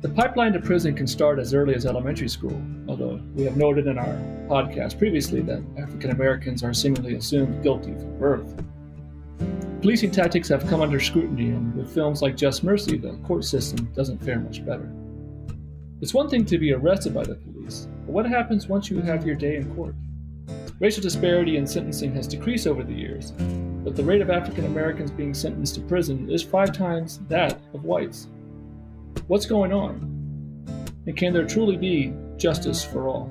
The pipeline to prison can start as early as elementary school, although we have noted in our podcast previously that African Americans are seemingly assumed guilty from birth. Policing tactics have come under scrutiny, and with films like Just Mercy, the court system doesn't fare much better. It's one thing to be arrested by the police, but what happens once you have your day in court? Racial disparity in sentencing has decreased over the years, but the rate of African Americans being sentenced to prison is five times that of whites. What's going on? And can there truly be justice for all?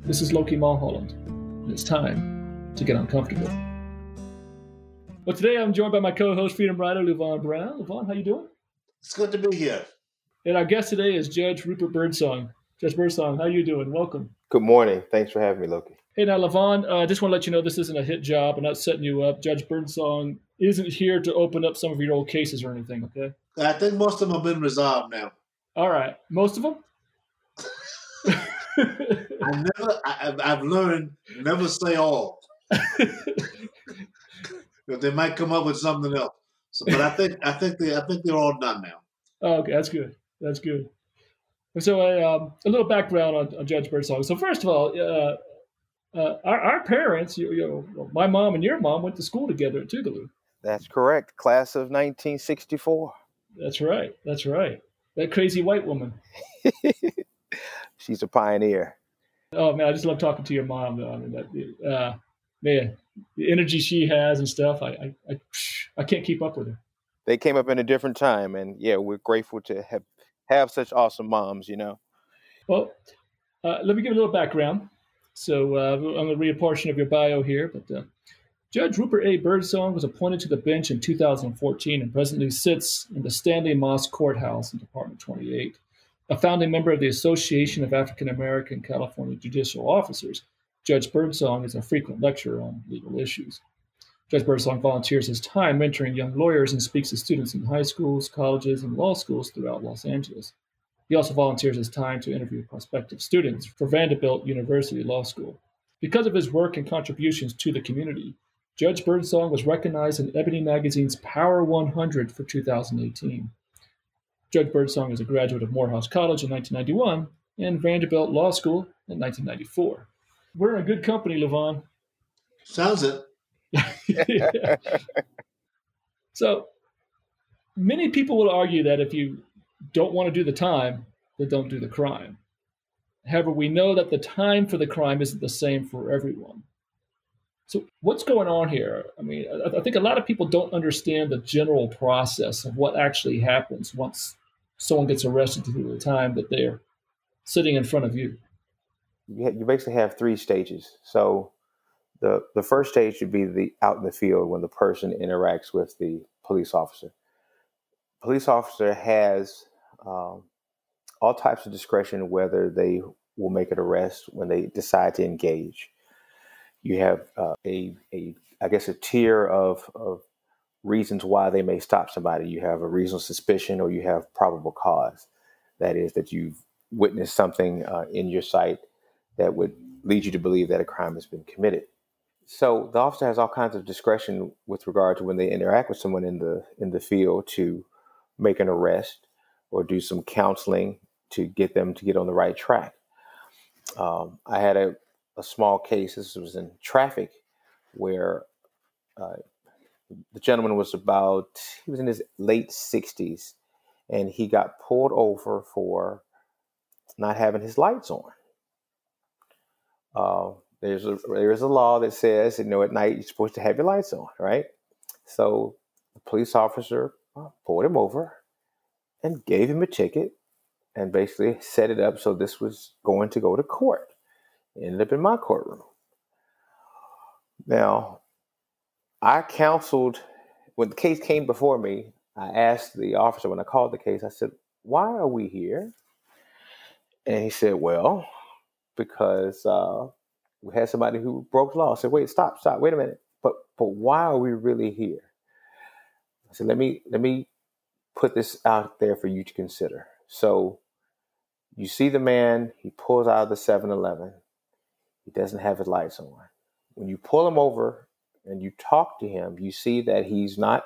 This is Loki Mulholland, and it's time to get uncomfortable. Well, today I'm joined by my co-host, freedom rider Levon Brown. Levon, how you doing? It's good to be here. And our guest today is Judge Rupert Byrdsong. Judge Byrdsong, how you doing? Welcome. Good morning. Thanks for having me, Loki. Hey, now, Levon, I uh, just want to let you know this isn't a hit job. I'm not setting you up. Judge Byrdsong isn't here to open up some of your old cases or anything, okay? I think most of them have been resolved now. All right. Most of them? I never, I, have learned never say all. they might come up with something else. So, but I think, I think they, I think they're all done now. Oh, okay, that's good. That's good. So, uh, um, a little background on, on, Judge Byrdsong. So, first of all, uh, uh, our, our, parents, you, you know, my mom and your mom went to school together at Tougaloo. That's correct. Class of 1964. That's right. That's right. That crazy white woman. She's a pioneer. Oh man, I just love talking to your mom. Though. I mean, that, uh, man, the energy she has and stuff. I, I, I, I can't keep up with her. They came up in a different time, and yeah, we're grateful to have have such awesome moms. You know. Well, uh, let me give a little background. So uh, I'm going to read a portion of your bio here, but uh, Judge Rupert A. Byrdsong was appointed to the bench in 2014 and presently sits in the Stanley Mosk Courthouse in Department 28. A founding member of the Association of African American California Judicial Officers, Judge Byrdsong is a frequent lecturer on legal issues. Judge Byrdsong volunteers his time mentoring young lawyers and speaks to students in high schools, colleges, and law schools throughout Los Angeles. He also volunteers his time to interview prospective students for Vanderbilt University Law School. Because of his work and contributions to the community, Judge Byrdsong was recognized in Ebony Magazine's Power 100 for 2018. Judge Byrdsong is a graduate of Morehouse College in 1991 and Vanderbilt Law School in 1994. We're in a good company, Levon. Sounds it. so, many people will argue that if you don't want to do the time, then don't do the crime. However, we know that the time for the crime isn't the same for everyone. So, what's going on here? I mean, I, I think a lot of people don't understand the general process of what actually happens once someone gets arrested through the time that they're sitting in front of you. You basically have three stages. So, the the first stage should be the out in the field when the person interacts with the police officer. Police officer has um, all types of discretion whether they will make an arrest when they decide to engage. You have uh, a, a, I guess, a tier of, of reasons why they may stop somebody. You have a reasonable suspicion or you have probable cause. That is, that you've witnessed something uh, in your sight that would lead you to believe that a crime has been committed. So the officer has all kinds of discretion with regard to when they interact with someone in the in the field to make an arrest or do some counseling to get them to get on the right track. Um, I had a, a small case, this was in traffic, where uh, the gentleman was about, he was in his late 60s, and he got pulled over for not having his lights on. Uh, there's a there is a law that says you know at night you're supposed to have your lights on, right? So the police officer uh, pulled him over, and gave him a ticket and basically set it up so this was going to go to court. Ended up in my courtroom. Now, I counseled when the case came before me. I asked the officer when I called the case, I said, Why are we here? And he said, Well, because uh, we had somebody who broke the law. I said, Wait, stop, stop, wait a minute. But but why are we really here? I said, Let me let me put this out there for you to consider. So you see the man, he pulls out of the 7 Eleven, he doesn't have his lights on. When you pull him over and you talk to him, you see that he's not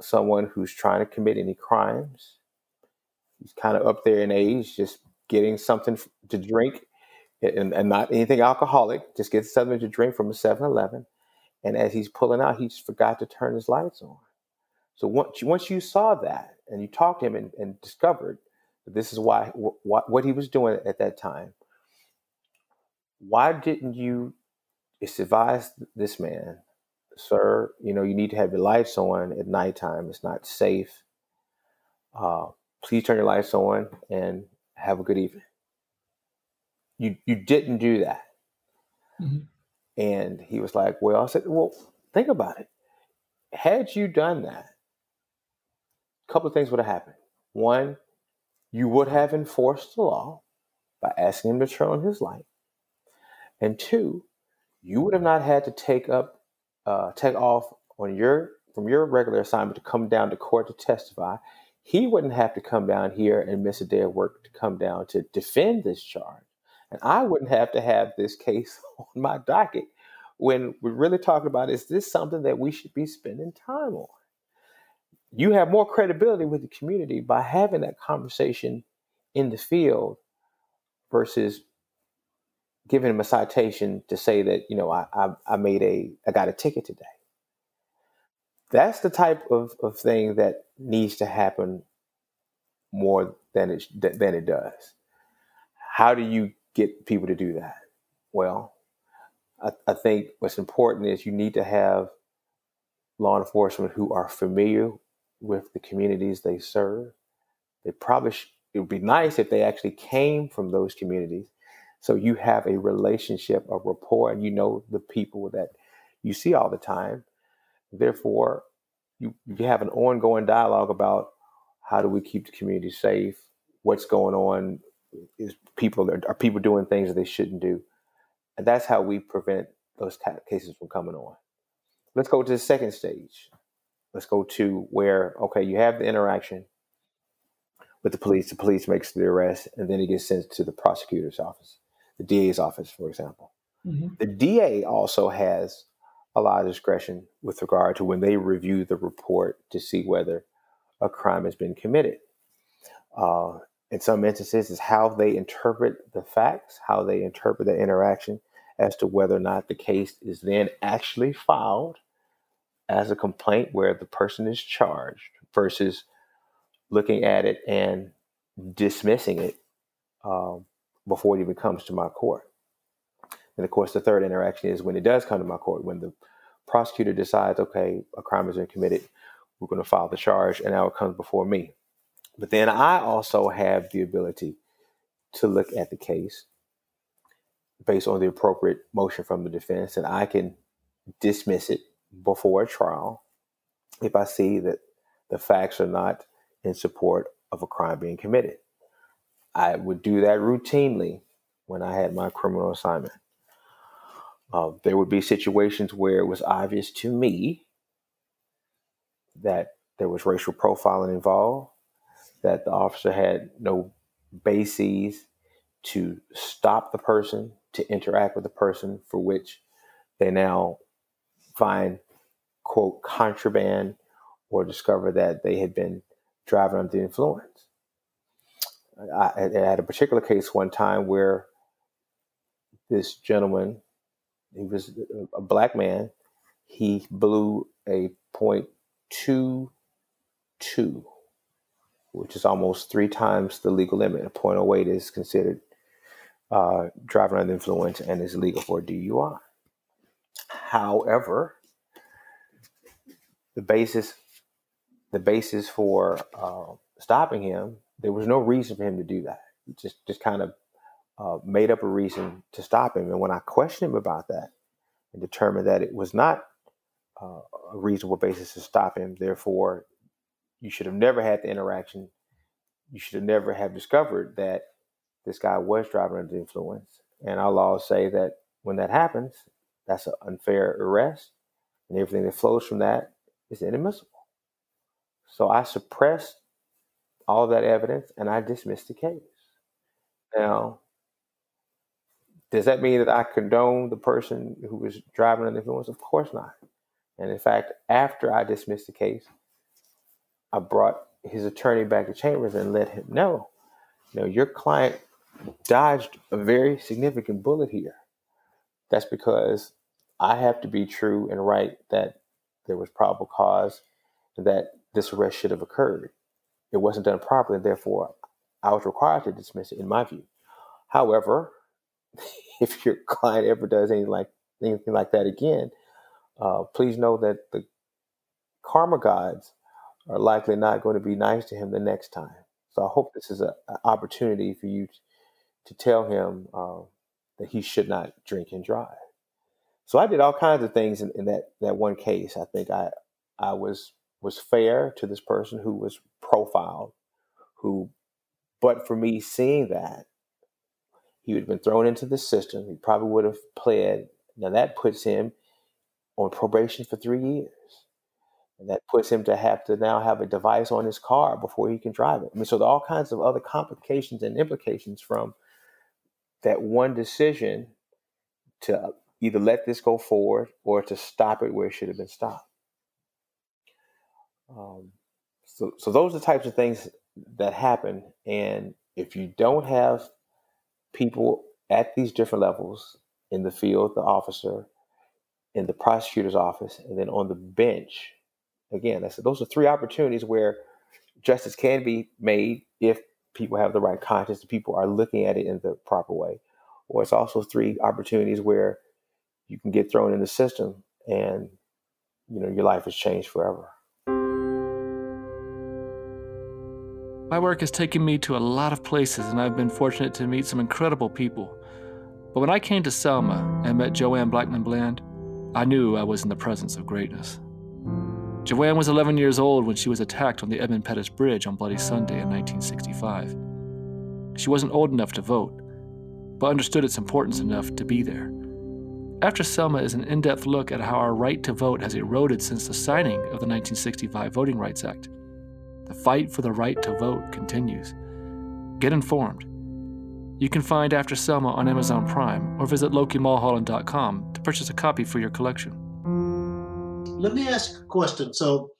someone who's trying to commit any crimes. He's kind of up there in age, just getting something to drink and, and not anything alcoholic, just gets something to drink from a 7 Eleven. And as he's pulling out, he just forgot to turn his lights on. So once, once you saw that and you talked to him and, and discovered that this is why what he was doing at that time, why didn't you advise this man, sir, you know, you need to have your lights on at nighttime. It's not safe. Uh, please turn your lights on and have a good evening. You you didn't do that. Mm-hmm. And he was like, Well, I said, Well, think about it. Had you done that, a couple of things would have happened. One, you would have enforced the law by asking him to turn on his light. And two, you would have not had to take up uh, take off on your from your regular assignment to come down to court to testify. He wouldn't have to come down here and miss a day of work to come down to defend this charge. And I wouldn't have to have this case on my docket when we're really talking about is this something that we should be spending time on? You have more credibility with the community by having that conversation in the field versus giving him a citation to say that, you know, I, I, I made a, I got a ticket today. That's the type of, of thing that needs to happen more than it, than it does. How do you get people to do that? Well, I, I think what's important is you need to have law enforcement who are familiar with the communities they serve. They probably sh- it would be nice if they actually came from those communities, so you have a relationship, a rapport, and you know the people that you see all the time. Therefore, you, you have an ongoing dialogue about how do we keep the community safe, what's going on, is people are people doing things that they shouldn't do, and that's how we prevent those cases from coming on. Let's go to the second stage. Let's go to where okay, you have the interaction with the police. The police makes the arrest, and then it gets sent to the prosecutor's office, the DA's office, for example. Mm-hmm. The DA also has a lot of discretion with regard to when they review the report to see whether a crime has been committed. Uh, in some instances, is how they interpret the facts, how they interpret the interaction as to whether or not the case is then actually filed as a complaint where the person is charged versus looking at it and dismissing it um, before it even comes to my court. And of course, the third interaction is when it does come to my court, when the prosecutor decides, okay, a crime has been committed, we're going to file the charge, and now it comes before me. But then I also have the ability to look at the case based on the appropriate motion from the defense, and I can dismiss it before a trial if I see that the facts are not in support of a crime being committed. I would do that routinely when I had my criminal assignment. Uh, there would be situations where it was obvious to me that there was racial profiling involved, that the officer had no bases to stop the person, to interact with the person for which they now find, quote, contraband or discover that they had been driving under the influence. I, had a particular case one time where this gentleman, he was a black man, he blew a point two two which is almost three times the legal limit. A point oh eight is considered uh, driving under influence and is legal for DUI. However, the basis the basis for uh, stopping him, there was no reason for him to do that. He just just kind of uh, made up a reason to stop him. And when I questioned him about that and determined that it was not uh, a reasonable basis to stop him, therefore you should have never had the interaction. You should have never have discovered that this guy was driving under influence. And our laws say that when that happens, that's an unfair arrest, and everything that flows from that is inadmissible. So I suppressed all that evidence and I dismissed the case. Now, does that mean that I condone the person who was driving under the influence? Of course not. And in fact, after I dismissed the case, I brought his attorney back to Chambers and let him know, know, your client dodged a very significant bullet here. That's because I have to be true and right that there was probable cause that this arrest should have occurred. It wasn't done properly, therefore, I was required to dismiss it, in my view. However, if your client ever does anything like anything like that again, uh, please know that the karma gods are likely not going to be nice to him the next time. So I hope this is an opportunity for you to, to tell him uh, that he should not drink and drive. So I did all kinds of things in, in that that one case. I think I I was was fair to this person who was profiled, who, but for me seeing that, he would have been thrown into the system. He probably would have pled. Now that puts him on probation for three years. And that puts him to have to now have a device on his car before he can drive it. I mean, so there are all kinds of other complications and implications from that one decision to either let this go forward or to stop it where it should have been stopped. Um, so, so those are the types of things that happen. And if you don't have people at these different levels in the field, the officer, in the prosecutor's office, and then on the bench, again, that's, those are three opportunities where justice can be made if people have the right conscience, people are looking at it in the proper way. Or it's also three opportunities where you can get thrown in the system and you know your life has changed forever. My work has taken me to a lot of places, and I've been fortunate to meet some incredible people. But when I came to Selma and met Joanne Blackmon Bland, I knew I was in the presence of greatness. Joanne was 11 years old when she was attacked on the Edmund Pettus Bridge on Bloody Sunday in 1965. She wasn't old enough to vote, but understood its importance enough to be there. After Selma is an in depth look at how our right to vote has eroded since the signing of the 1965 Voting Rights Act. The fight for the right to vote continues. Get informed. You can find After Selma on Amazon Prime or visit LokiMulholland.com to purchase a copy for your collection. Let me ask a question. So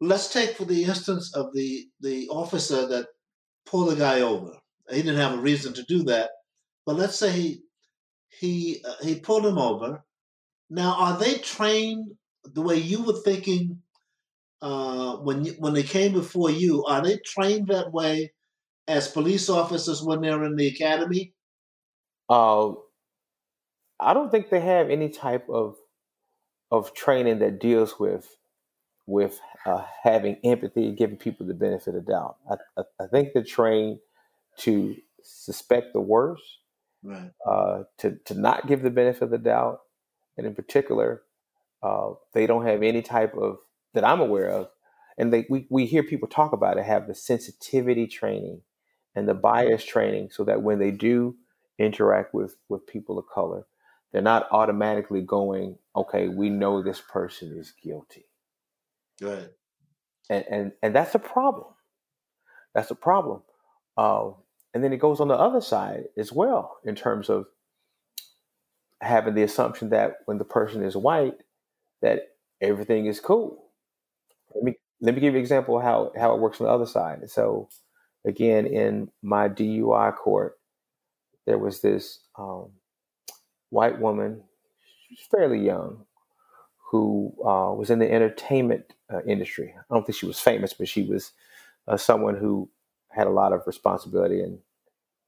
let's take for the instance of the, the officer that pulled the guy over. He didn't have a reason to do that, but let's say he he uh, he pulled him over. Now, are they trained the way you were thinking uh, when you, when they came before you, are they trained that way as police officers when they're in the academy? Uh, I don't think they have any type of of training that deals with with uh, having empathy, and giving people the benefit of doubt. I, I, I, think they're trained to suspect the worst, right. uh, to to not give the benefit of the doubt, and in particular, uh, they don't have any type of that I'm aware of, and they, we, we hear people talk about it, have the sensitivity training and the bias training so that when they do interact with, with people of color, they're not automatically going, okay, we know this person is guilty. Good. And, and, and that's a problem. That's a problem. Uh, and then it goes on the other side as well in terms of having the assumption that when the person is white, that everything is cool. Let me let me give you an example how how it works on the other side. So, again, in my DUI court, there was this um, white woman, she's fairly young, who uh, was in the entertainment uh, industry. I don't think she was famous, but she was uh, someone who had a lot of responsibility and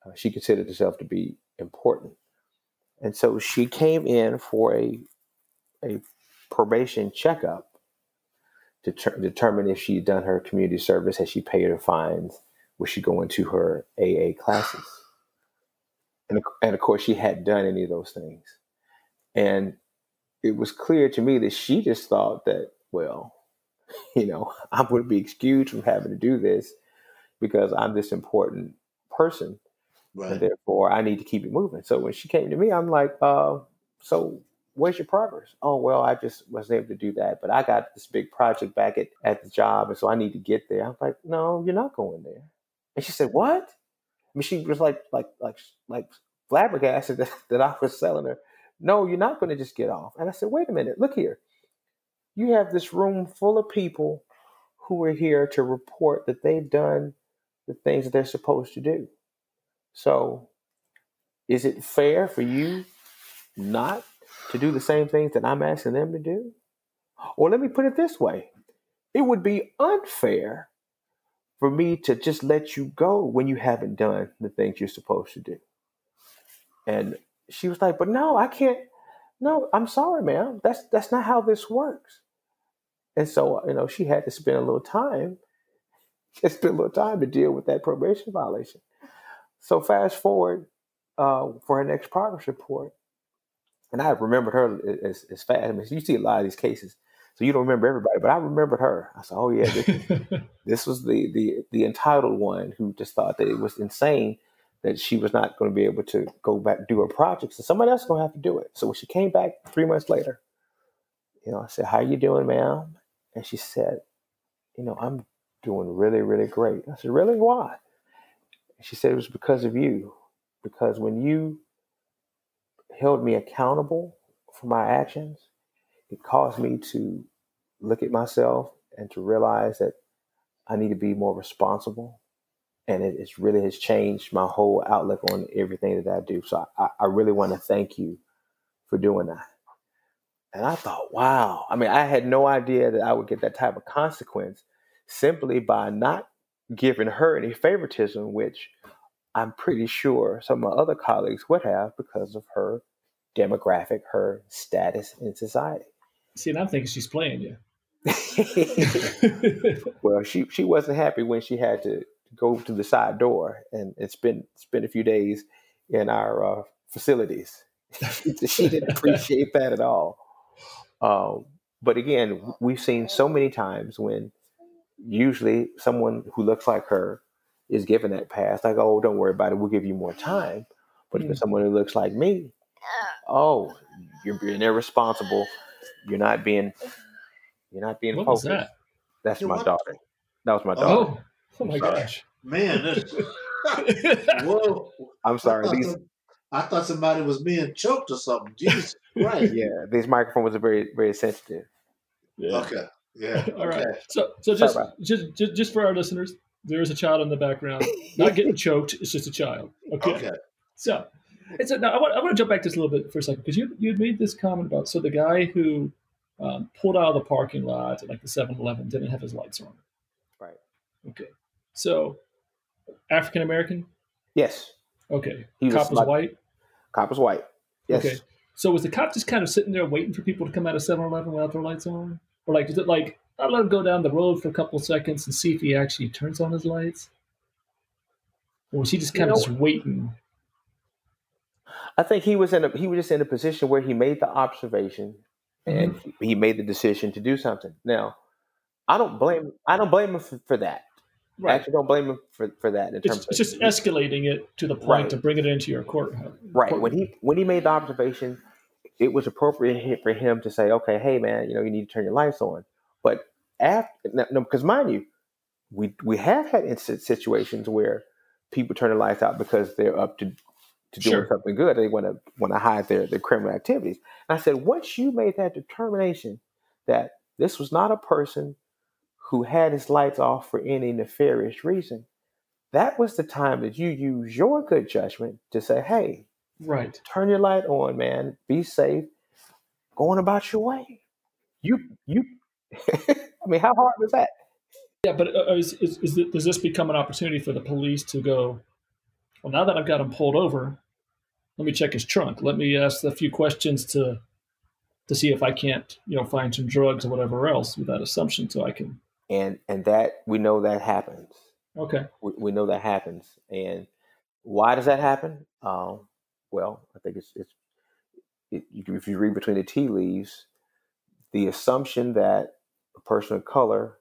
uh, she considered herself to be important. And so she came in for a a probation checkup to ter- determine if she'd done her community service, had she paid her fines, was she going to her AA classes? And, and of course, she hadn't done any of those things. And it was clear to me that she just thought that, well, you know, I'm going to be excused from having to do this because I'm this important person. Right. And therefore, I need to keep it moving. So when she came to me, I'm like, uh, so where's your progress? Oh, well, I just wasn't able to do that. But I got this big project back at, at the job. And so I need to get there. I'm like, no, you're not going there. And she said, what? I mean, she was like, like, like, like flabbergasted that, that I was selling her. No, you're not going to just get off. And I said, wait a minute, look here. You have this room full of people who are here to report that they've done the things that they're supposed to do. So, is it fair for you not to do the same things that I'm asking them to do? Or let me put it this way it would be unfair for me to just let you go when you haven't done the things you're supposed to do. And she was like, But no, I can't. No, I'm sorry, ma'am. That's that's not how this works. And so, you know, she had to spend a little time, just spend a little time to deal with that probation violation. So fast forward uh, for her next progress report, and I remembered her as, as fast. I mean, you see a lot of these cases, so you don't remember everybody, but I remembered her. I said, "Oh yeah, this, this was the the the entitled one who just thought that it was insane that she was not going to be able to go back do her projects, and somebody else is going to have to do it." So when she came back three months later, you know, I said, "How you doing, ma'am?" And she said, You know, I'm doing really, really great. I said, Really? Why? She said, It was because of you. Because when you held me accountable for my actions, it caused me to look at myself and to realize that I need to be more responsible. And it, really has changed my whole outlook on everything that I do. So I, I really want to thank you for doing that. And I thought, wow. I mean, I had no idea that I would get that type of consequence simply by not giving her any favoritism, which I'm pretty sure some of my other colleagues would have because of her demographic, her status in society. See, and I'm thinking she's playing you. well, she she wasn't happy when she had to go to the side door and, and spend spend a few days in our uh, facilities. she didn't appreciate that at all. Um, but again, we've seen so many times when usually someone who looks like her is given that pass, like, oh, don't worry about it, we'll give you more time. But mm. for someone who looks like me, oh, you're being irresponsible. You're not being, you're not being what focused. That? That's my what? daughter. That was my daughter. Oh, oh my gosh, man! This, whoa! I'm sorry. These, I thought somebody was being choked or something. Jesus Christ. yeah, these microphones are very, very sensitive. Yeah. Okay. Yeah. All right. Okay. So, so just, just, just, just for our listeners, there is a child in the background, not getting choked. It's just a child. Okay. okay. So, it's a, now I want, I want to jump back just a little bit for a second because you you made this comment about so the guy who um, pulled out of the parking lot at like the 7-Eleven didn't have his lights on. Right. Okay. So, African American. Yes. Okay. He Cop was, was white. Cop was white. Yes. Okay. So was the cop just kind of sitting there waiting for people to come out of 7-Eleven without their lights on? Or like, is it like, I let him go down the road for a couple of seconds and see if he actually turns on his lights? Or was he just kind you of just waiting? I think he was in a he was just in a position where he made the observation and mm-hmm. he made the decision to do something. Now, I don't blame I don't blame him for, for that. Right. I actually don't blame him for, for that. In it's, terms it's of, just escalating it to the point right. to bring it into your court. Right. Court. When he when he made the observation, it was appropriate for him to say, "Okay, hey man, you know, you need to turn your lights on." But after, no, because mind you, we we have had situations where people turn their lights out because they're up to to doing sure. something good. They want to want to hide their their criminal activities. And I said, once you made that determination that this was not a person who had his lights off for any nefarious reason, that was the time that you use your good judgment to say, hey, right, turn your light on, man, be safe, going about your way. You, you, I mean, how hard was that? Yeah, but uh, is, is, is does this become an opportunity for the police to go, well, now that I've got him pulled over, let me check his trunk. Let me ask a few questions to to see if I can't, you know, find some drugs or whatever else with that assumption, so I can and and that we know that happens. Okay, we, we know that happens, and why does that happen? Um, well, I think it's it's it, if you read between the tea leaves, the assumption that a person of color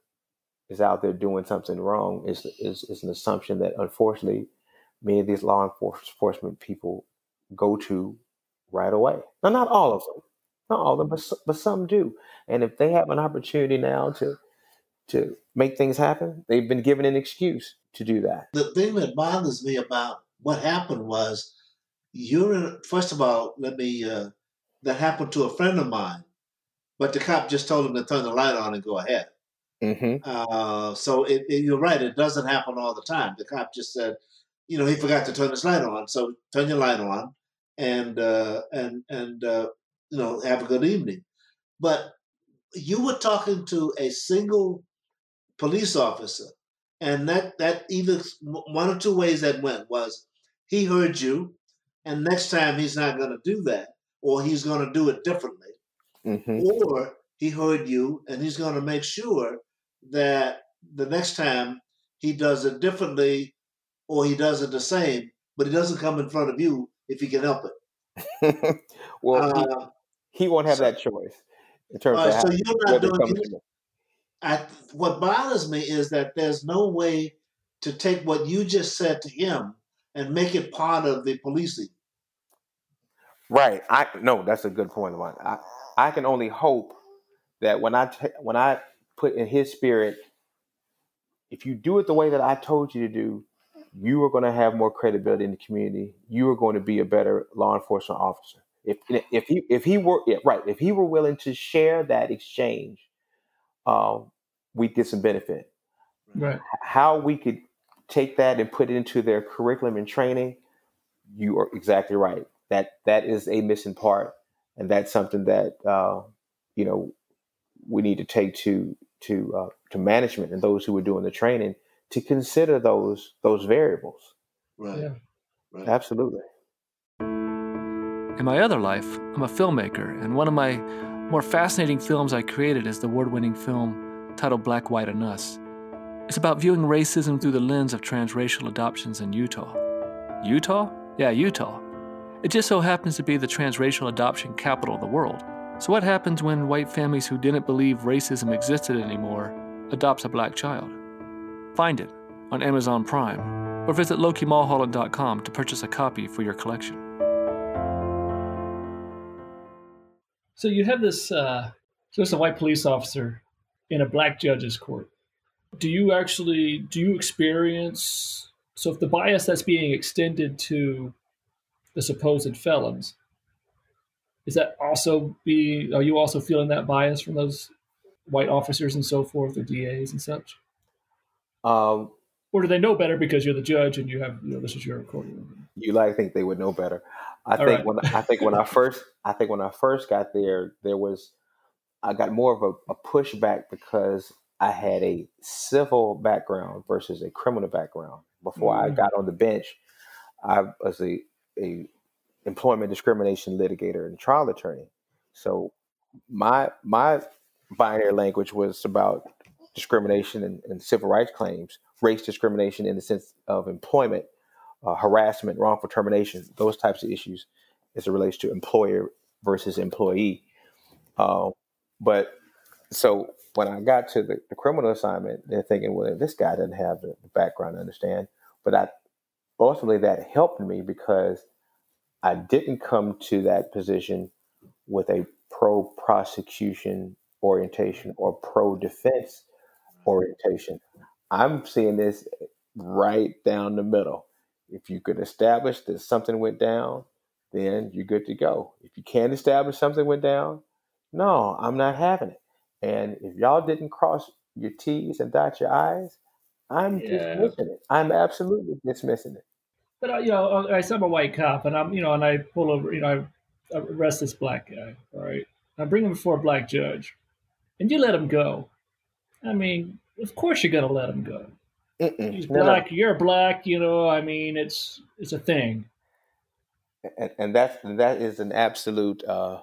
is out there doing something wrong is is, is an assumption that unfortunately many of these law enforcement people go to right away. Now, not all of them, not all of them, but but some do. And if they have an opportunity now to to make things happen. They've been given an excuse to do that. The thing that bothers me about what happened was you're in, first of all, let me uh, that happened to a friend of mine, but the cop just told him to turn the light on and go ahead. Mm-hmm. Uh, so it, it, you're right; it doesn't happen all the time. The cop just said, you know, he forgot to turn his light on, so turn your light on, and uh, and and uh, you know, have a good evening. But you were talking to a single police officer, and that that either one or two ways that went was he heard you, and next time he's not going to do that, or he's going to do it differently, mm-hmm. or he heard you and he's going to make sure that the next time he does it differently, or he does it the same, but he doesn't come in front of you if he can help it. well, uh, he, he, won't have so, that choice in terms uh, of so you're not doing. I, what bothers me is that there's no way to take what you just said to him and make it part of the policing. Right. I no, that's a good point, Lamont. I I can only hope that when I t- when I put in his spirit, if you do it the way that I told you to do, you are going to have more credibility in the community. You are going to be a better law enforcement officer. If if he if he were yeah, right, if he were willing to share that exchange, um, we get some benefit. Right. How we could take that and put it into their curriculum and training, you are exactly right. That that is a missing part, and that's something that uh, you know we need to take to to uh, to management and those who are doing the training to consider those those variables. Right. Yeah. right. Absolutely. In my other life, I'm a filmmaker, and one of my more fascinating films I created is the award-winning film titled Black, White, and Us. It's about viewing racism through the lens of transracial adoptions in Utah. Utah? Yeah, Utah. It just so happens to be the transracial adoption capital of the world. So, what happens when white families who didn't believe racism existed anymore adopts a black child? Find it on Amazon Prime or visit LokiMulholland.com to purchase a copy for your collection. So, you have this, uh, just a white police officer in a black judge's court do you actually do you experience so if the bias that's being extended to the supposed felons is that also be are you also feeling that bias from those white officers and so forth or DAs and such? Um, or do they know better because you're the judge and you have you know this is your recording? You like think they would know better. I All think right. when I think when I first I think when I first got there there was I got more of a, a pushback because I had a civil background versus a criminal background. Before mm-hmm. I got on the bench, I was a, a employment discrimination litigator and trial attorney. So my my binary language was about discrimination and, and civil rights claims, race discrimination in the sense of employment, uh, harassment, wrongful termination, those types of issues as it relates to employer versus employee. Uh, but so when I got to the, the, criminal assignment, they're thinking, well, this guy doesn't have the, background to understand. But I, ultimately, that helped me because I didn't come to that position with a pro prosecution orientation or pro defense orientation. I'm seeing this right down the middle. If you could establish that something went down, then you're good to go. If you can't establish something went down, no, I'm not having it. And if y'all didn't cross your T's and dot your I's, I'm yeah. dismissing it. I'm absolutely dismissing it. But uh, you know, I am a white cop, and I'm you know, and I pull over, you know, I arrest this black guy, all right. I bring him before a black judge, and you let him go. I mean, of course you're gonna let him go. Mm-mm. He's black. No, no. You're black. You know, I mean, it's it's a thing. And, and that's that is an absolute uh,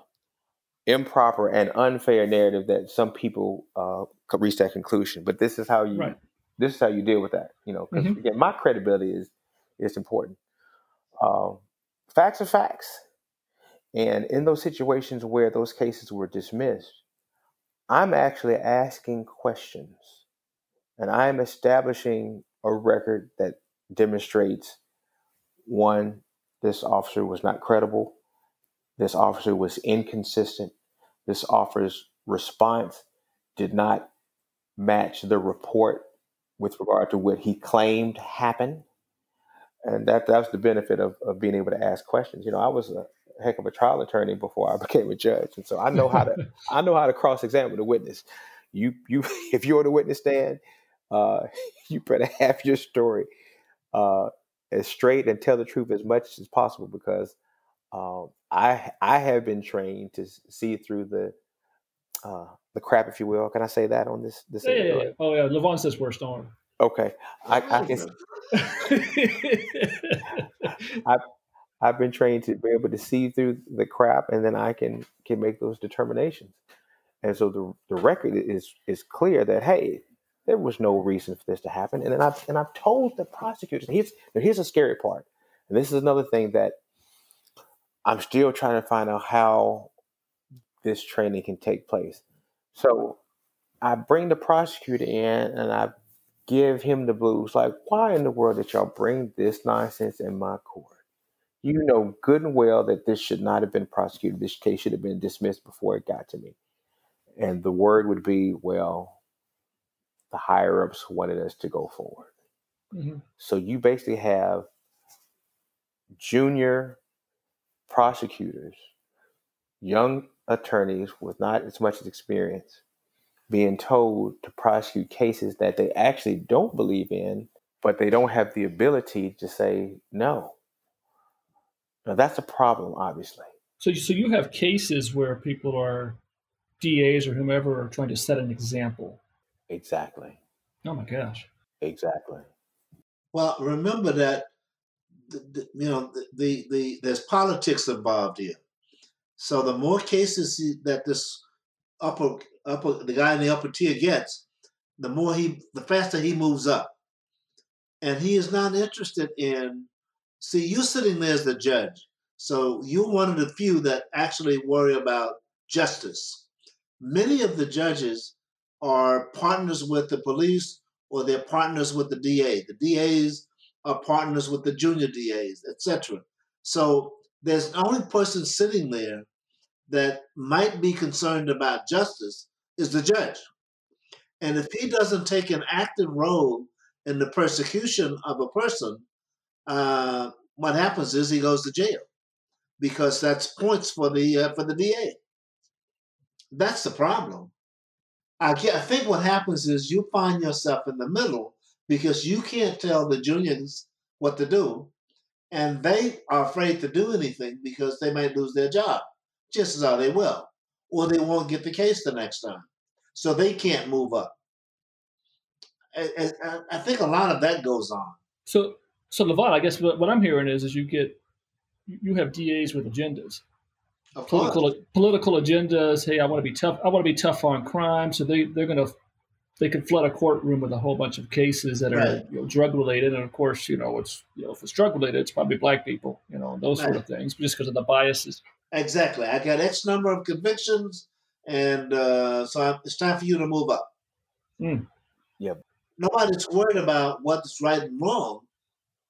improper and unfair narrative that some people uh, reach that conclusion. But this is how you right. This is how you deal with that. You know, because mm-hmm. again, my credibility is is important. Um, facts are facts, and in those situations where those cases were dismissed, I'm actually asking questions, and I'm establishing a record that demonstrates one, this officer was not credible. This officer was inconsistent. This officer's response did not match the report with regard to what he claimed happened. And that that's the benefit of, of being able to ask questions. You know, I was a heck of a trial attorney before I became a judge. And so I know how to I know how to cross examine a witness. you you if you're the witness stand, uh, you better have your story uh, as straight and tell the truth as much as possible because um, I I have been trained to see through the uh, the crap, if you will. Can I say that on this? this yeah, yeah, yeah. Oh yeah, Levon says worst on. Okay, I, I can. I, I've been trained to be able to see through the crap, and then I can can make those determinations. And so the the record is is clear that hey, there was no reason for this to happen. And then I've and I've told the prosecutors. Here's here's a scary part, and this is another thing that I'm still trying to find out how this training can take place. So I bring the prosecutor in and I give him the blues. Like, why in the world did y'all bring this nonsense in my court? You know good and well that this should not have been prosecuted. This case should have been dismissed before it got to me. And the word would be, well, the higher ups wanted us to go forward. Mm-hmm. So you basically have junior prosecutors, young attorneys with not as much experience, being told to prosecute cases that they actually don't believe in, but they don't have the ability to say no. Now that's a problem, obviously. So, so you have cases where people are DAs or whomever are trying to set an example. Exactly. Oh my gosh. Exactly. Well, remember that the, the, you know the, the, the there's politics involved here. So the more cases that this upper upper the guy in the upper tier gets, the more he the faster he moves up. And he is not interested in see you sitting there as the judge. So you're one of the few that actually worry about justice. Many of the judges are partners with the police or they're partners with the DA. The DAs are partners with the junior DAs, etc. So there's the only person sitting there that might be concerned about justice is the judge. And if he doesn't take an active role in the persecution of a person, uh, what happens is he goes to jail because that's points for the uh, for the DA. That's the problem. I, I think what happens is you find yourself in the middle because you can't tell the juniors what to do, and they are afraid to do anything because they might lose their job. Just as how they will, or they won't get the case the next time, so they can't move up. I, I, I think a lot of that goes on. So, so Levon, I guess what, what I'm hearing is, is you get you have DAs with agendas political political agendas. Hey, I want to be tough. I want to be tough on crime. So they they're going to they can flood a courtroom with a whole bunch of cases that are right. you know, drug related, and of course, you know, it's you know if it's drug related, it's probably black people, you know, those right. sort of things, just because of the biases. Exactly. I got X number of convictions, and uh, so it's time for you to move up. Mm. Yep. Nobody's worried about what's right and wrong.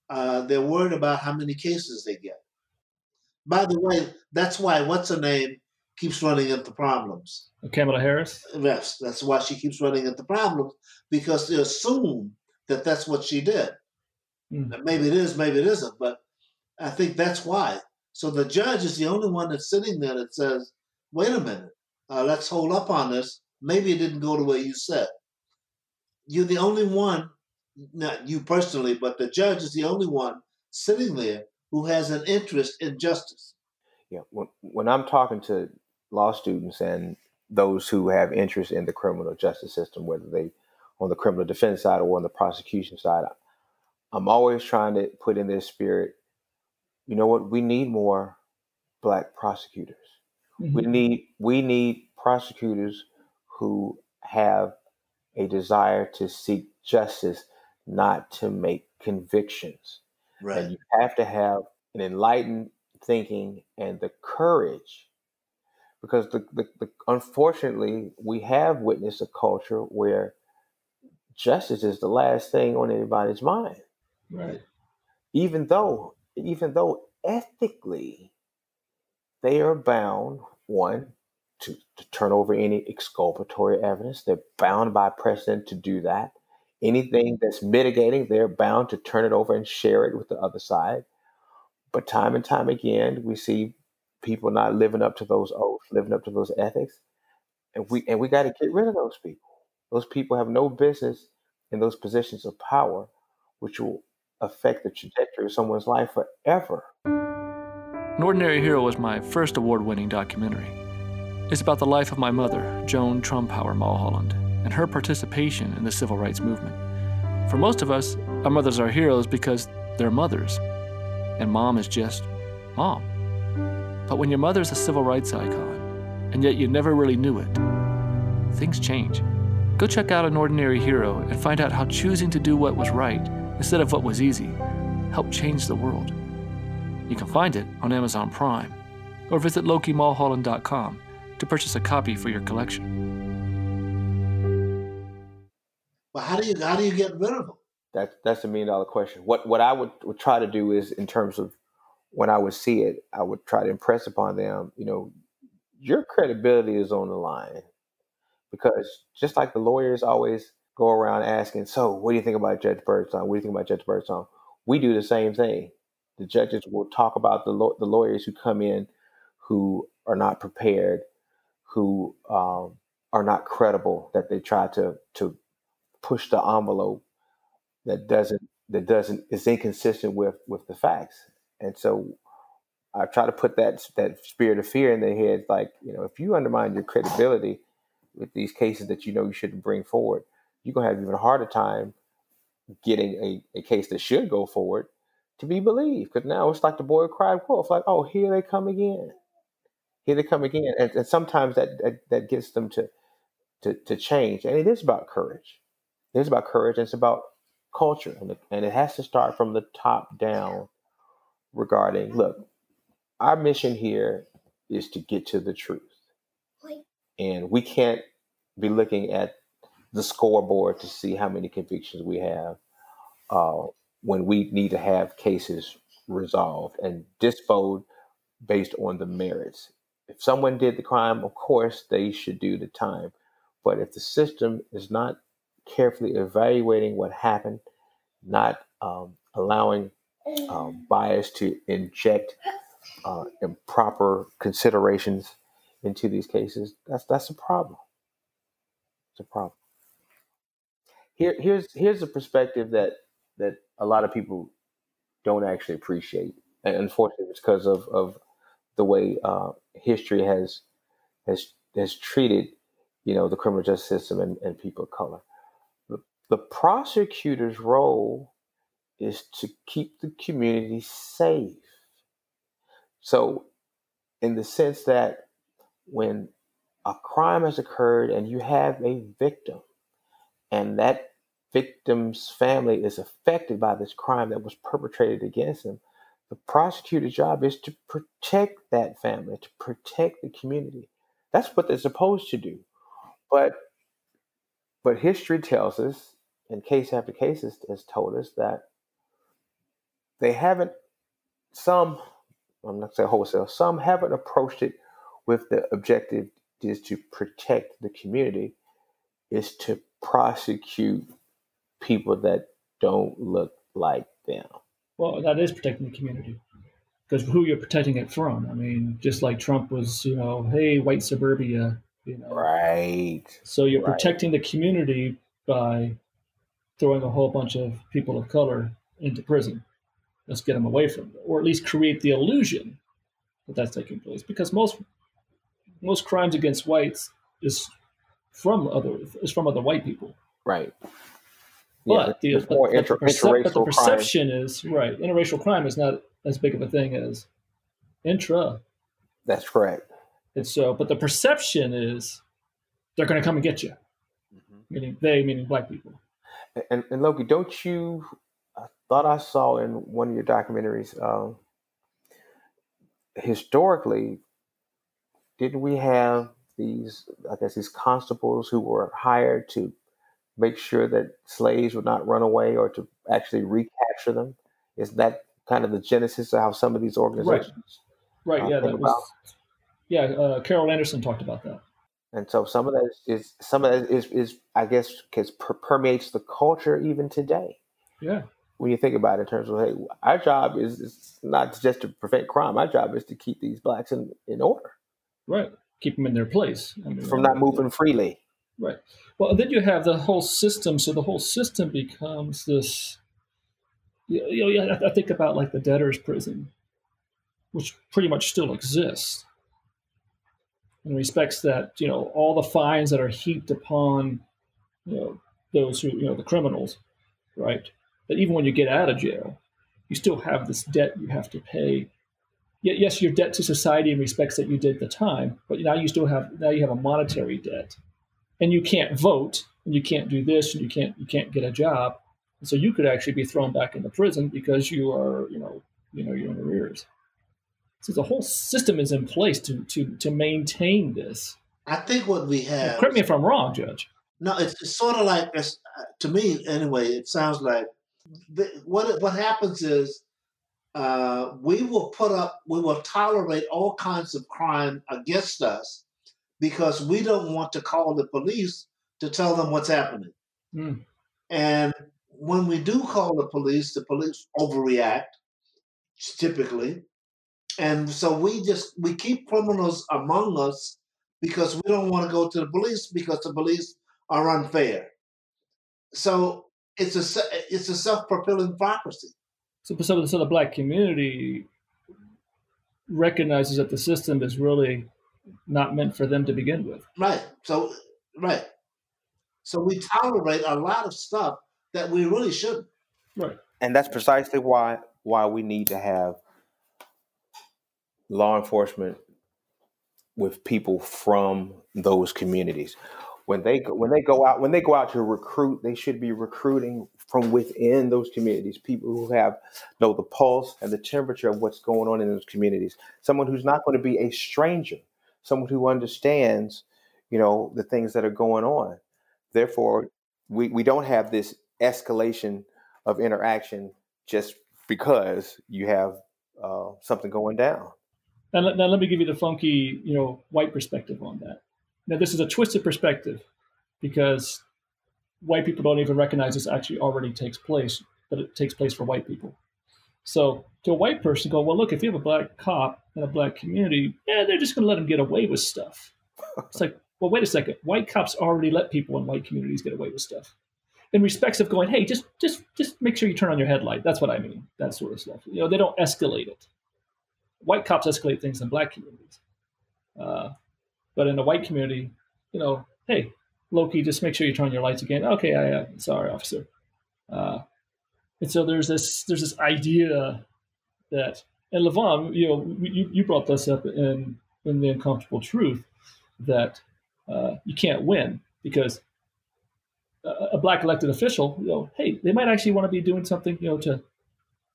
Uh, they're worried about how many cases they get. By the way, that's why what's her name keeps running into problems. Kamala Harris. Yes, that's why she keeps running into problems because they assume that that's what she did. Mm. Maybe it is, maybe it isn't, but I think that's why. So the judge is the only one that's sitting there that says, "Wait a minute, uh, let's hold up on this. Maybe it didn't go the way you said." You're the only one, not you personally, but the judge is the only one sitting there who has an interest in justice. Yeah, when, when I'm talking to law students and those who have interest in the criminal justice system, whether they on the criminal defense side or on the prosecution side, I'm always trying to put in their spirit, you know what, we need more black prosecutors. Mm-hmm. We need we need prosecutors who have a desire to seek justice, not to make convictions. Right. And you have to have an enlightened thinking and the courage because the, the, the, unfortunately we have witnessed a culture where justice is the last thing on anybody's mind right even though even though ethically they are bound one to, to turn over any exculpatory evidence they're bound by precedent to do that Anything that's mitigating, they're bound to turn it over and share it with the other side. But time and time again, we see people not living up to those oaths, living up to those ethics, and we and we got to get rid of those people. Those people have no business in those positions of power, which will affect the trajectory of someone's life forever. An Ordinary Hero was my first award winning documentary. It's about the life of my mother, Joan Trumpauer Mulholland, and her participation in the civil rights movement. For most of us, our mothers are heroes because they're mothers, and mom is just mom. But when your mother's a civil rights icon, and yet you never really knew it, things change. Go check out An Ordinary Hero and find out how choosing to do what was right instead of what was easy help change the world. You can find it on Amazon Prime or visit LokiMulholland.com to purchase a copy for your collection. But how do you how do you get rid of them? That's that's a million dollar question. What what I would, would try to do is in terms of when I would see it, I would try to impress upon them, you know, your credibility is on the line. Because just like the lawyers always go around asking, so what do you think about Judge Byrdsong? What do you think about Judge Byrdsong? We do the same thing. The judges will talk about the the lawyers who come in who are not prepared, who um, are not credible, that they try to to push the envelope that doesn't that doesn't is inconsistent with with the facts. And so I try to put that that spirit of fear in their heads, like you know, if you undermine your credibility with these cases that you know you shouldn't bring forward, you're gonna have even a harder time getting a, a case that should go forward to be believed. Because now it's like the boy cried wolf, like, oh, here they come again. Here they come again. And, and sometimes that, that that gets them to, to to change. And it is about courage. It is about courage and it's about culture. And, and it has to start from the top down regarding look, our mission here is to get to the truth. And we can't be looking at the scoreboard to see how many convictions we have uh, when we need to have cases resolved and disposed based on the merits. If someone did the crime, of course, they should do the time. But if the system is not carefully evaluating what happened, not um, allowing um, bias to inject uh, improper considerations into these cases, that's that's a problem. It's a problem. Here, here's here's a perspective that that a lot of people don't actually appreciate, and unfortunately, it's because of of the way uh, history has has has treated, you know, the criminal justice system and, and people of color. The, the prosecutor's role is to keep the community safe. So, in the sense that when a crime has occurred and you have a victim, and that victim's family is affected by this crime that was perpetrated against them, the prosecutor's job is to protect that family, to protect the community. That's what they're supposed to do. But but history tells us, and case after case has, has told us that they haven't some I'm not saying wholesale, some haven't approached it with the objective is to protect the community, is to prosecute people that don't look like them. Well, that is protecting the community because who you're protecting it from. I mean, just like Trump was, you know, hey, white suburbia, you know. Right. So you're Right. protecting the community by throwing a whole bunch of people of color into prison. Let's get them away from it, or at least create the illusion that that's taking place. Because most most crimes against whites is from other is from other white people. Right. But the, there's but, more but the percep- but the interracial crime. perception is right. Interracial crime is not as big of a thing as intra. That's correct. And so, but the perception is they're going to come and get you. Meaning they, meaning black people. And, and Loki, don't you? I thought I saw in one of your documentaries. Um, historically, didn't we have these? I guess these constables who were hired to make sure that slaves would not run away or to actually recapture them. Is that kind of the genesis of how some of these organizations? Right. Uh, Yeah. That was. Yeah. Uh, Carol Anderson talked about that. And so some of that is, some of that is, is I guess, because per- permeates the culture even today. Yeah. when you think about it in terms of hey, our job is, is not just to prevent crime. Our job is to keep these blacks in, in order Right. Keep them in their place. I mean, from not moving freely. Right. Well, then you have the whole system. So the whole system becomes this. You know, I think about like the debtor's prison, which pretty much still exists in respects that you know all the fines that are heaped upon you know those who you know the criminals, right? That even when you get out of jail, you still have this debt you have to pay. Yes, your debt to society in respects that you did the time, but now you still have now you have a monetary debt, and you can't vote, and you can't do this, and you can't you can't get a job, and so you could actually be thrown back into prison because you are you know you know you're in arrears. So the whole system is in place to to to maintain this. I think what we have. correct me if I'm wrong, Judge. No, it's, it's sort of like it's, to me anyway. It sounds like the, what what happens is uh, we will put up, we will tolerate all kinds of crime against us because we don't want to call the police to tell them what's happening. Mm. And when we do call the police, the police overreact typically and so we just we keep criminals among us because we don't want to go to the police because the police are unfair. So it's a it's a self fulfilling prophecy. So, so, so the black community recognizes that the system is really not meant for them to begin with. Right. So right. So we tolerate a lot of stuff that we really shouldn't. Right. And that's precisely why why we need to have law enforcement with people from those communities. When they go, when they go out when they go out to recruit, they should be recruiting from within those communities, people who have know the pulse and the temperature of what's going on in those communities. Someone who's not going to be a stranger, someone who understands, you know, the things that are going on. Therefore, we, we don't have this escalation of interaction just because you have uh, something going down. Now, now let me give you the funky, you know, white perspective on that. Now this is a twisted perspective because white people don't even recognize this actually already takes place, but it takes place for white people. So to a white person, go, well, look, if you have a black cop in a black community, yeah, they're just going to let them get away with stuff. It's like, well, wait a second. White cops already let people in white communities get away with stuff. In respects of going, hey, just just just make sure you turn on your headlight. That's what I mean. That sort of stuff. You know, they don't escalate it white cops escalate things in black communities. Uh, but in the white community, you know, hey, Loki, just make sure you turn on your lights again. Okay, I, I sorry, officer. Uh, and so there's this there's this idea that and Levon, you know, you, you brought this up in in the uncomfortable truth that uh, you can't win because a, a black elected official, you know, hey, they might actually want to be doing something, you know, to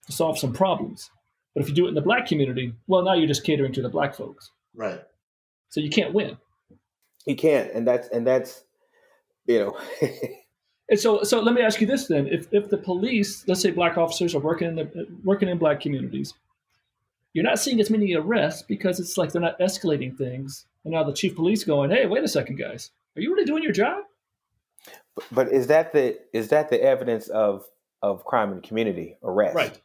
to solve some problems. But if you do it in the black community, well, now you're just catering to the black folks. Right. So you can't win. You can't, and that's and that's you know. and so, so let me ask you this then: if if the police, let's say black officers are working in the working in black communities, you're not seeing as many arrests because it's like they're not escalating things. And now the chief police going, "Hey, wait a second, guys, are you really doing your job?" But, but is that the is that the evidence of of crime in the community arrest? Right.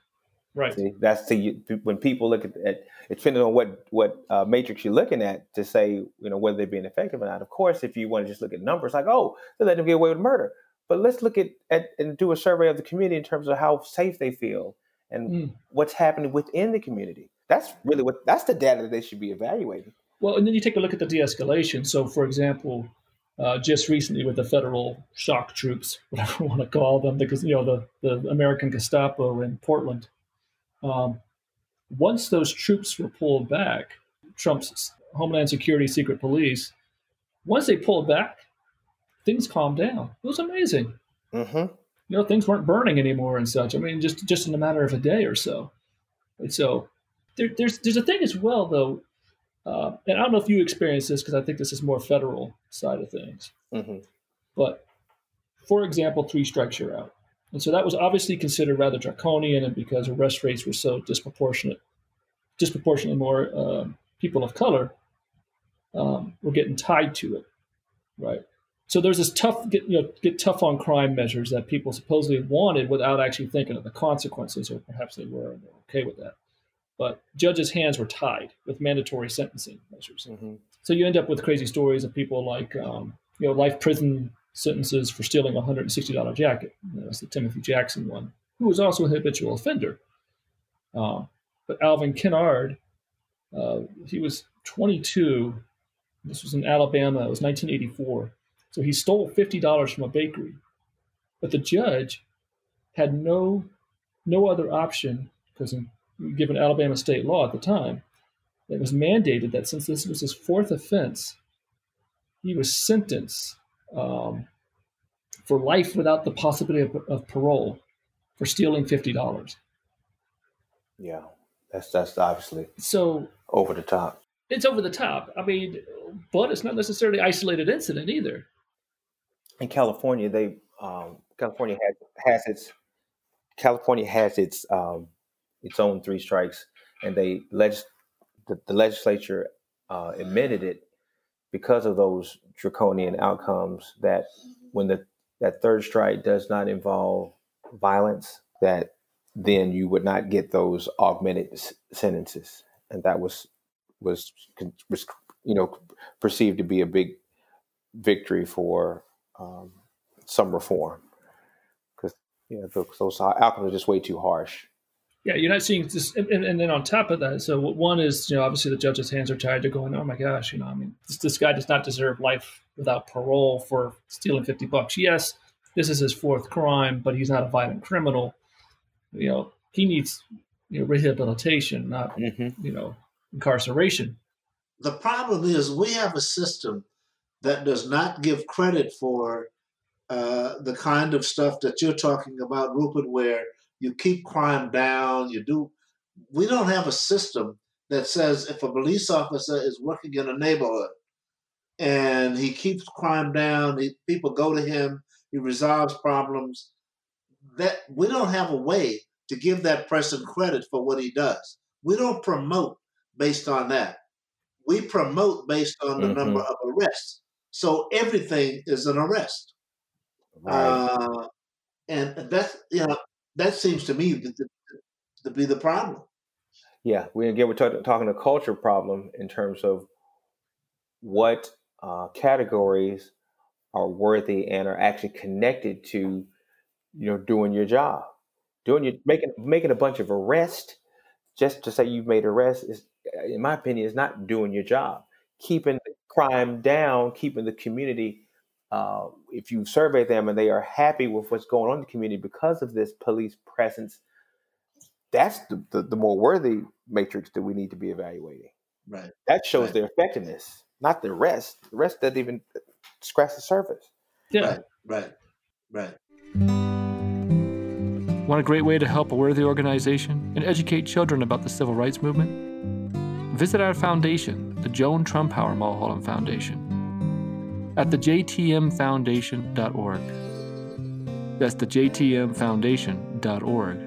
Right. See, that's the when people look at, it, depending on what what uh, matrix you're looking at to say you know whether they're being effective or not. Of course, if you want to just look at numbers, like oh, they let them get away with murder. But let's look at, at and do a survey of the community in terms of how safe they feel and mm. what's happening within the community. That's really what that's the data that they should be evaluating. Well, and then you take a look at the de-escalation. So, for example, uh, just recently with the federal shock troops, whatever you want to call them, because you know the the American Gestapo in Portland um, once those troops were pulled back, Trump's Homeland Security Secret Police, once they pulled back, things calmed down. It was amazing. Mm-hmm. You know, things weren't burning anymore and such. I mean, just just in a matter of a day or so. And so there, there's there's a thing as well, though, uh, and I don't know if you experience this because I think this is more federal side of things. Mm-hmm. But for example, three strikes you're out. And so that was obviously considered rather draconian, and because arrest rates were so disproportionate, disproportionately more um, people of color um, were getting tied to it, right? So there's this tough, get, you know, get tough on crime measures that people supposedly wanted without actually thinking of the consequences, or perhaps they were and they're okay with that. But judges' hands were tied with mandatory sentencing measures. Mm-hmm. So you end up with crazy stories of people like um, you know, life prison sentences for stealing a $160 jacket. That's the Timothy Jackson one, who was also a habitual offender. Uh, but Alvin Kennard, uh, he was 22. This was in Alabama. It was 1984. So he stole $50 from a bakery. But the judge had no no other option because given Alabama state law at the time, it was mandated that since this was his fourth offense, he was sentenced um, for life without the possibility of, of parole for stealing fifty dollars. Yeah, that's that's obviously so over the top. It's over the top. I mean, but it's not necessarily isolated incident either. In California, they um, California has has its California has its um, its own three strikes, and they legis- the, the legislature uh, amended it because of those draconian outcomes. That when the that third strike does not involve violence, that then you would not get those augmented s- sentences, and that was was was you know perceived to be a big victory for um, some reform because those, those outcomes are just way too harsh. Yeah, you're not seeing this, and, and, then on top of that, so one is, you know, obviously the judge's hands are tied. They're going, oh my gosh, you know, I mean, this, this guy does not deserve life without parole for stealing 50 bucks. Yes, this is his fourth crime, but he's not a violent criminal. You know, he needs you know, rehabilitation, not mm-hmm. you know incarceration. The problem is we have a system that does not give credit for uh, the kind of stuff that you're talking about, Rupert, where you keep crime down, you do. We don't have a system that says if a police officer is working in a neighborhood and he keeps crime down, he, people go to him, he resolves problems. That we don't have a way to give that person credit for what he does. We don't promote based on that. We promote based on the mm-hmm. number of arrests. So everything is an arrest. Right. Uh, and that's you know that seems to me to, be the problem. Yeah, we again we're talking talking a culture problem in terms of what uh, categories are worthy and are actually connected to you know doing your job, doing your making making a bunch of arrests just to say you've made arrests is, in my opinion, is not doing your job. Keeping crime down, keeping the community uh, if you survey them and they are happy with what's going on in the community because of this police presence, that's the, the, the more worthy matrix that we need to be evaluating. Right. That shows right. their effectiveness, not the rest. The rest doesn't even scratch the surface. Yeah. Right. Right. Right. Want a great way to help a worthy organization and educate children about the civil rights movement? Visit our foundation, the Joan Trumpauer Mulholland Foundation at the jtmfoundation.org. That's the jtmfoundation.org.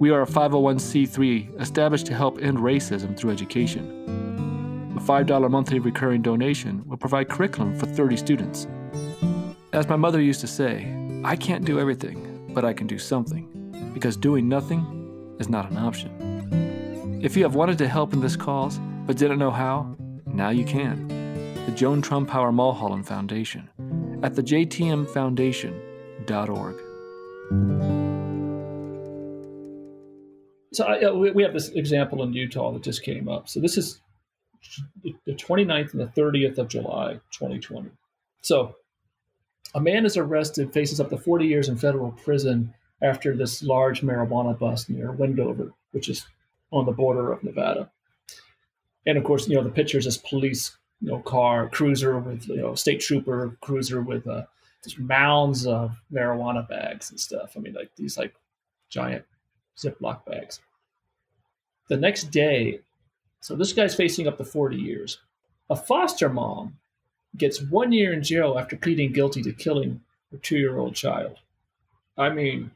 We are a 501c3 established to help end racism through education. A $5 monthly recurring donation will provide curriculum for 30 students. As my mother used to say, I can't do everything, but I can do something, because doing nothing is not an option. If you have wanted to help in this cause but didn't know how, now you can the Joan Trumpauer Mulholland Foundation at the jtmfoundation.org. So I, uh, we have this example in Utah that just came up. So this is the 29th and the 30th of July, 2020. So a man is arrested, faces up to 40 years in federal prison after this large marijuana bust near Wendover, which is on the border of Nevada. And of course, you know, the pictures is police you know car cruiser with you know state trooper cruiser with uh, just mounds of marijuana bags and stuff. I mean, like these like giant Ziploc bags. The next day, so this guy's facing up to 40 years. A foster mom gets one year in jail after pleading guilty to killing her two year old child. I mean,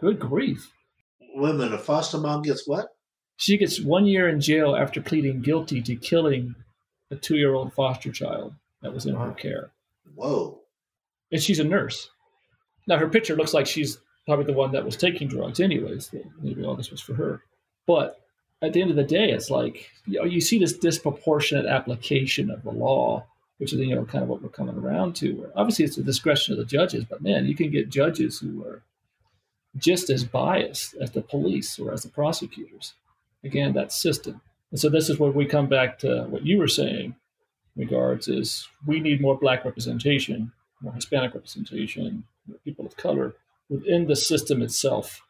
good grief. Women, a foster mom gets what? She gets one year in jail after pleading guilty to killing a two year old foster child that was in her care. Whoa. And she's a nurse. Now, her picture looks like she's probably the one that was taking drugs, anyways. Maybe all this was for her. But at the end of the day, it's like you, know, you see this disproportionate application of the law which is you know kind of what we're coming around to. Obviously, it's the discretion of the judges, but man, you can get judges who are just as biased as the police or as the prosecutors. Again, that system. And so this is where we come back to what you were saying regards is we need more black representation, more Hispanic representation, more people of color within the system itself.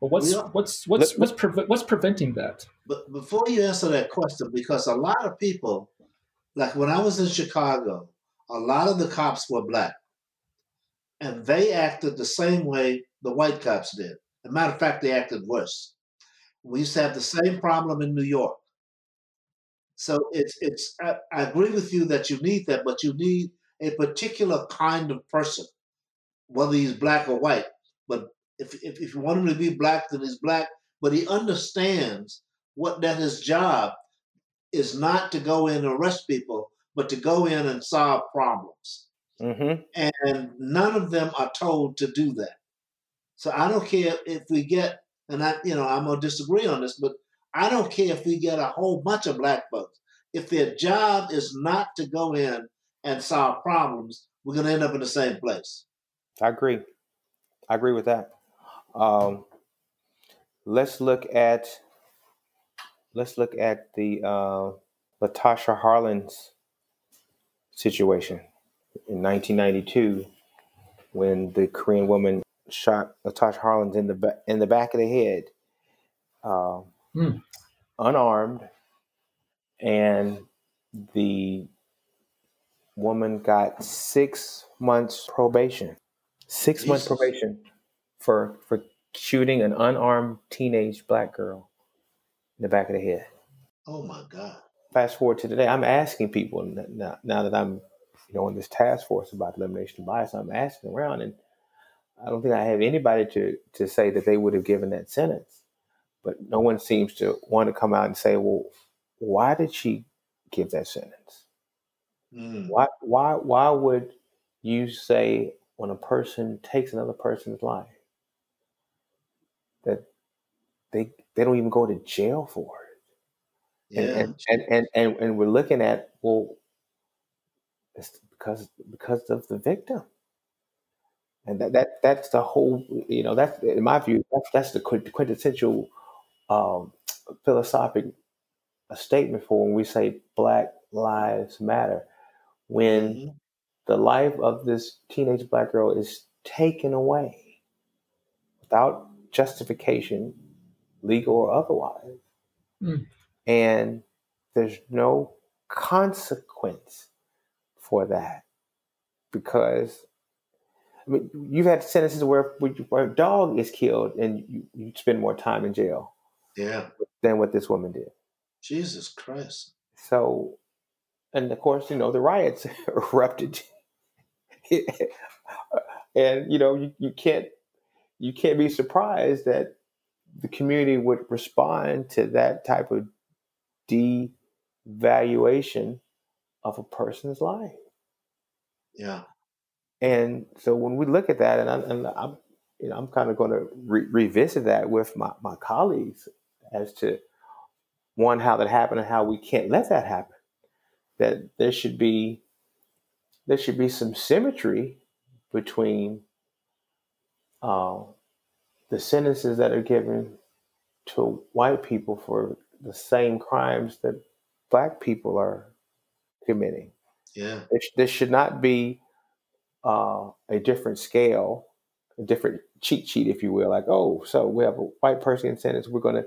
But what's what's what's what's pre- what's preventing that? But before you answer that question, because a lot of people, like when I was in Chicago, a lot of the cops were black, and they acted the same way the white cops did. As a matter of fact, they acted worse. We used to have the same problem in New York. So it's it's I, I agree with you that you need that, but you need a particular kind of person, whether he's black or white. But if, if, if you want him to be black, then he's black. But he understands what that his job is not to go in and arrest people, but to go in and solve problems. Mm-hmm. And none of them are told to do that. So I don't care if we get, and I, you know, I'm gonna disagree on this, but I don't care if we get a whole bunch of black folks. If their job is not to go in and solve problems, we're to end up in the same place. I agree. I agree with that. Um, let's look at let's look at the uh, Latasha Harlins situation in 1992 when the Korean woman shot Latasha Harlins in the in the back of the head. Hmm. unarmed, and the woman got six months probation. Six months probation for for shooting an unarmed teenage black girl in the back of the head. Oh my God. Fast forward to today, I'm asking people now, now that I'm you know in this task force about elimination of bias, I'm asking around, and I don't think I have anybody to to say that they would have given that sentence but no one seems to want to come out and say, well, why did she give that sentence? Mm. Why why why would you say when a person takes another person's life that they they don't even go to jail for it? And Yeah. and, and, and, and, and we're looking at, well, it's because because of the victim. And that, that that's the whole you know, that's in my view, that's that's the quintessential um, philosophic statement for when we say Black Lives Matter. When Mhm. the life of this teenage black girl is taken away without justification, legal or otherwise, Mm. and there's no consequence for that because I mean, you've had sentences where, where a dog is killed and you, you spend more time in jail Yeah. than what this woman did. Jesus Christ. So, and of course, you know, the riots erupted. and, you know, you, you can't you can't be surprised that the community would respond to that type of devaluation of a person's life. Yeah. And so when we look at that, and, I, and I'm, you know, I'm kind of going to re- revisit that with my, my colleagues as to one, how that happened and how we can't let that happen. That there should be there should be some symmetry between uh, the sentences that are given to white people for the same crimes that black people are committing. Yeah. There, there should not be uh, a different scale, a different cheat sheet, if you will. Like, oh, so we have a white person in sentence, we're going to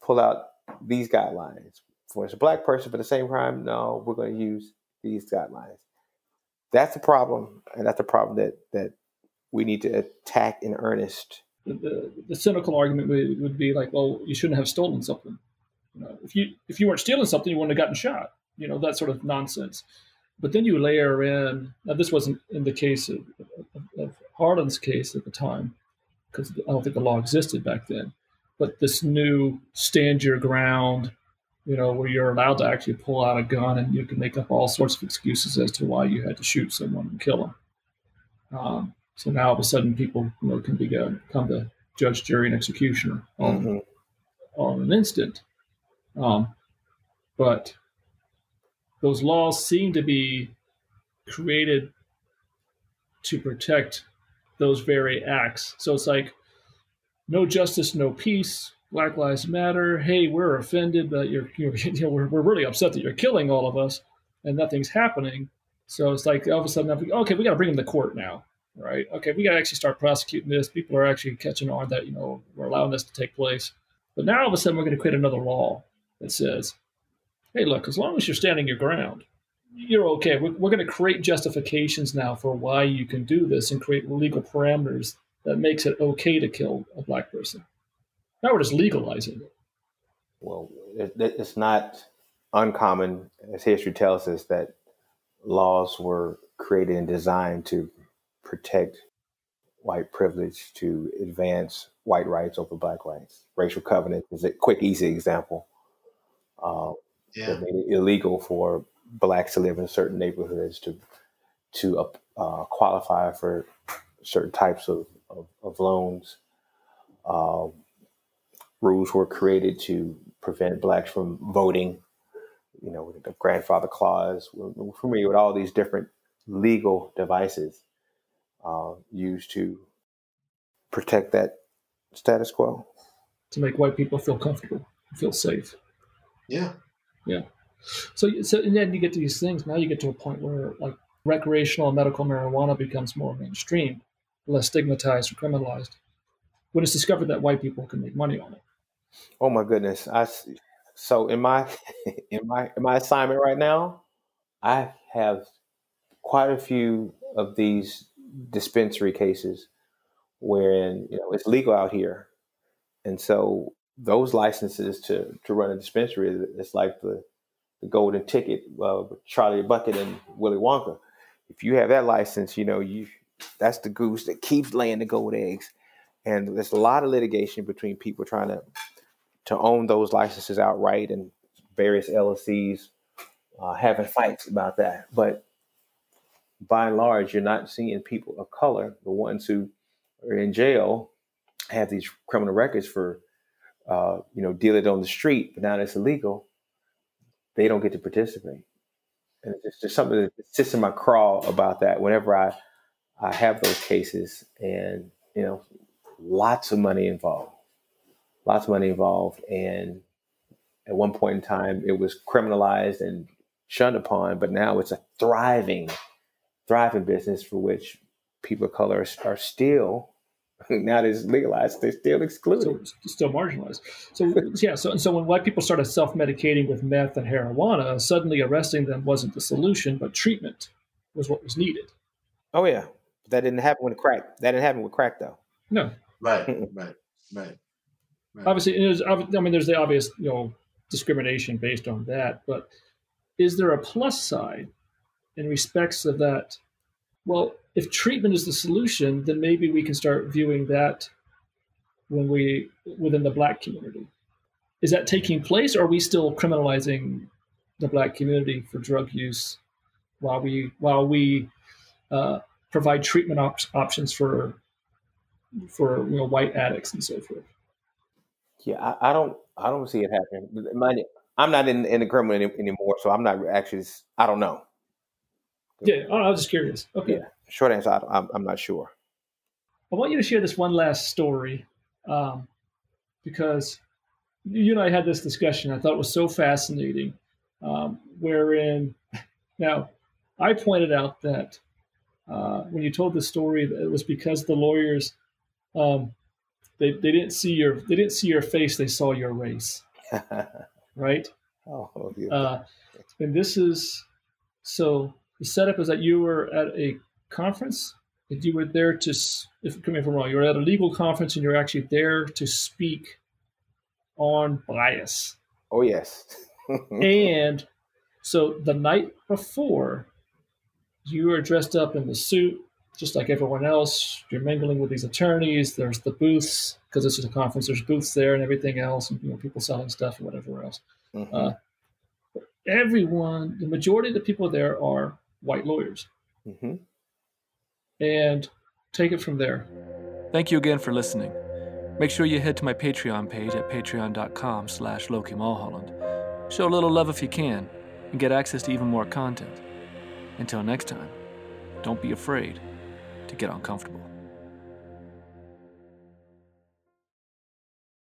pull out these guidelines. For a black person for the same crime, no, we're going to use these guidelines. That's a problem, and that's a problem that that we need to attack in earnest. The, the, the cynical argument would, would be like, well, you shouldn't have stolen something. You know, if you if you weren't stealing something, you wouldn't have gotten shot. You know that sort of nonsense. But then you layer in. Now, this wasn't in the case of, of, of Harlins' case at the time, because I don't think the law existed back then. But this new stand your ground, you know, where you're allowed to actually pull out a gun and you can make up all sorts of excuses as to why you had to shoot someone and kill them. Um, so now all of a sudden, people you know can be come to judge, jury, and executioner on Mhm. on an instant. Um, but those laws seem to be created to protect those very acts. So it's like no justice, no peace. Black Lives Matter. Hey, we're offended that you're, you're you know, we're, we're really upset that you're killing all of us and nothing's happening. So it's like all of a sudden, okay, we got to bring him to court now, right? Okay, we got to actually start prosecuting this. People are actually catching on that you know we're allowing this to take place. But now all of a sudden, we're going to create another law that says, hey, look, as long as you're standing your ground, you're okay. We're, we're going to create justifications now for why you can do this and create legal parameters that makes it okay to kill a black person. Now we're just legalizing it. Well, it, it's not uncommon, as history tells us, that laws were created and designed to protect white privilege, to advance white rights over black rights. Racial covenant is a quick, easy example. Uh, yeah. made it illegal for blacks to live in certain neighborhoods to to uh, qualify for certain types of, of, of loans. Um, rules were created to prevent blacks from voting you know, with the grandfather clause. We're familiar with all these different legal devices uh, used to protect that status quo. To make white people feel comfortable, feel safe. Yeah. Yeah. So, so and then you get to these things. Now you get to a point where like recreational and medical marijuana becomes more mainstream, less stigmatized or criminalized. When it's discovered that white people can make money on it. Oh my goodness! I so in my in my in my assignment right now, I have quite a few of these dispensary cases wherein you know it's legal out here, and so those licenses to to run a dispensary it's like the the golden ticket uh, with Charlie Bucket and Willy Wonka. If you have that license, you know you that's the goose that keeps laying the gold eggs. And there's a lot of litigation between people trying to to own those licenses outright and various LLCs uh, having fights about that. But by and large, you're not seeing people of color, the ones who are in jail, have these criminal records for, uh, you know, dealing on the street, but now it's illegal. They don't get to participate, and it's just something that sits in my craw about that. Whenever I I have those cases, and you know, lots of money involved lots of money involved. And at one point in time, it was criminalized and shunned upon, but now it's a thriving, thriving business for which people of color are, still now that it's legalized, they're still excluded. So, still marginalized. So yeah, so so when white people started self-medicating with meth and marijuana, suddenly arresting them wasn't the solution, but treatment was what was needed. Oh yeah, that didn't happen with crack. That didn't happen with crack though. No. Right. right. Right. Right. Obviously, there's, I mean, there's the obvious, you know, discrimination based on that. But is there a plus side in respects of that? Well, if treatment is the solution, then maybe we can start viewing that when we within the black community. Is that taking place, or are we still criminalizing the black community for drug use while we while we uh, provide treatment op- options for for you know white addicts and so forth? Yeah, I, I don't. I don't see it happening. I'm not in in the criminal any, anymore, so I'm not actually. I don't know. Yeah, I was just curious. Okay. Yeah, short answer. I, am I'm not sure. I want you to share this one last story, um, because you and I had this discussion. I thought it was so fascinating, um, wherein now I pointed out that uh, when you told the story, it was because the lawyers um, they, they didn't see your they didn't see your face they saw your race right oh, uh, and this is so the setup is that you were at a conference and you were there to if coming from wrong you were at a legal conference and you're actually there to speak on bias oh yes and so the night before you are dressed up in the suit just like everyone else, you're mingling with these attorneys. There's the booths because this is a conference. There's booths there and everything else, and you know people selling stuff and whatever else. Mm-hmm. Uh, everyone, the majority of the people there are white lawyers, mm-hmm. and take it from there. Thank you again for listening. Make sure you head to my Patreon page at patreon.com slash Loki Mulholland. Show a little love if you can. and get access to even more content. Until next time, don't be afraid to get uncomfortable.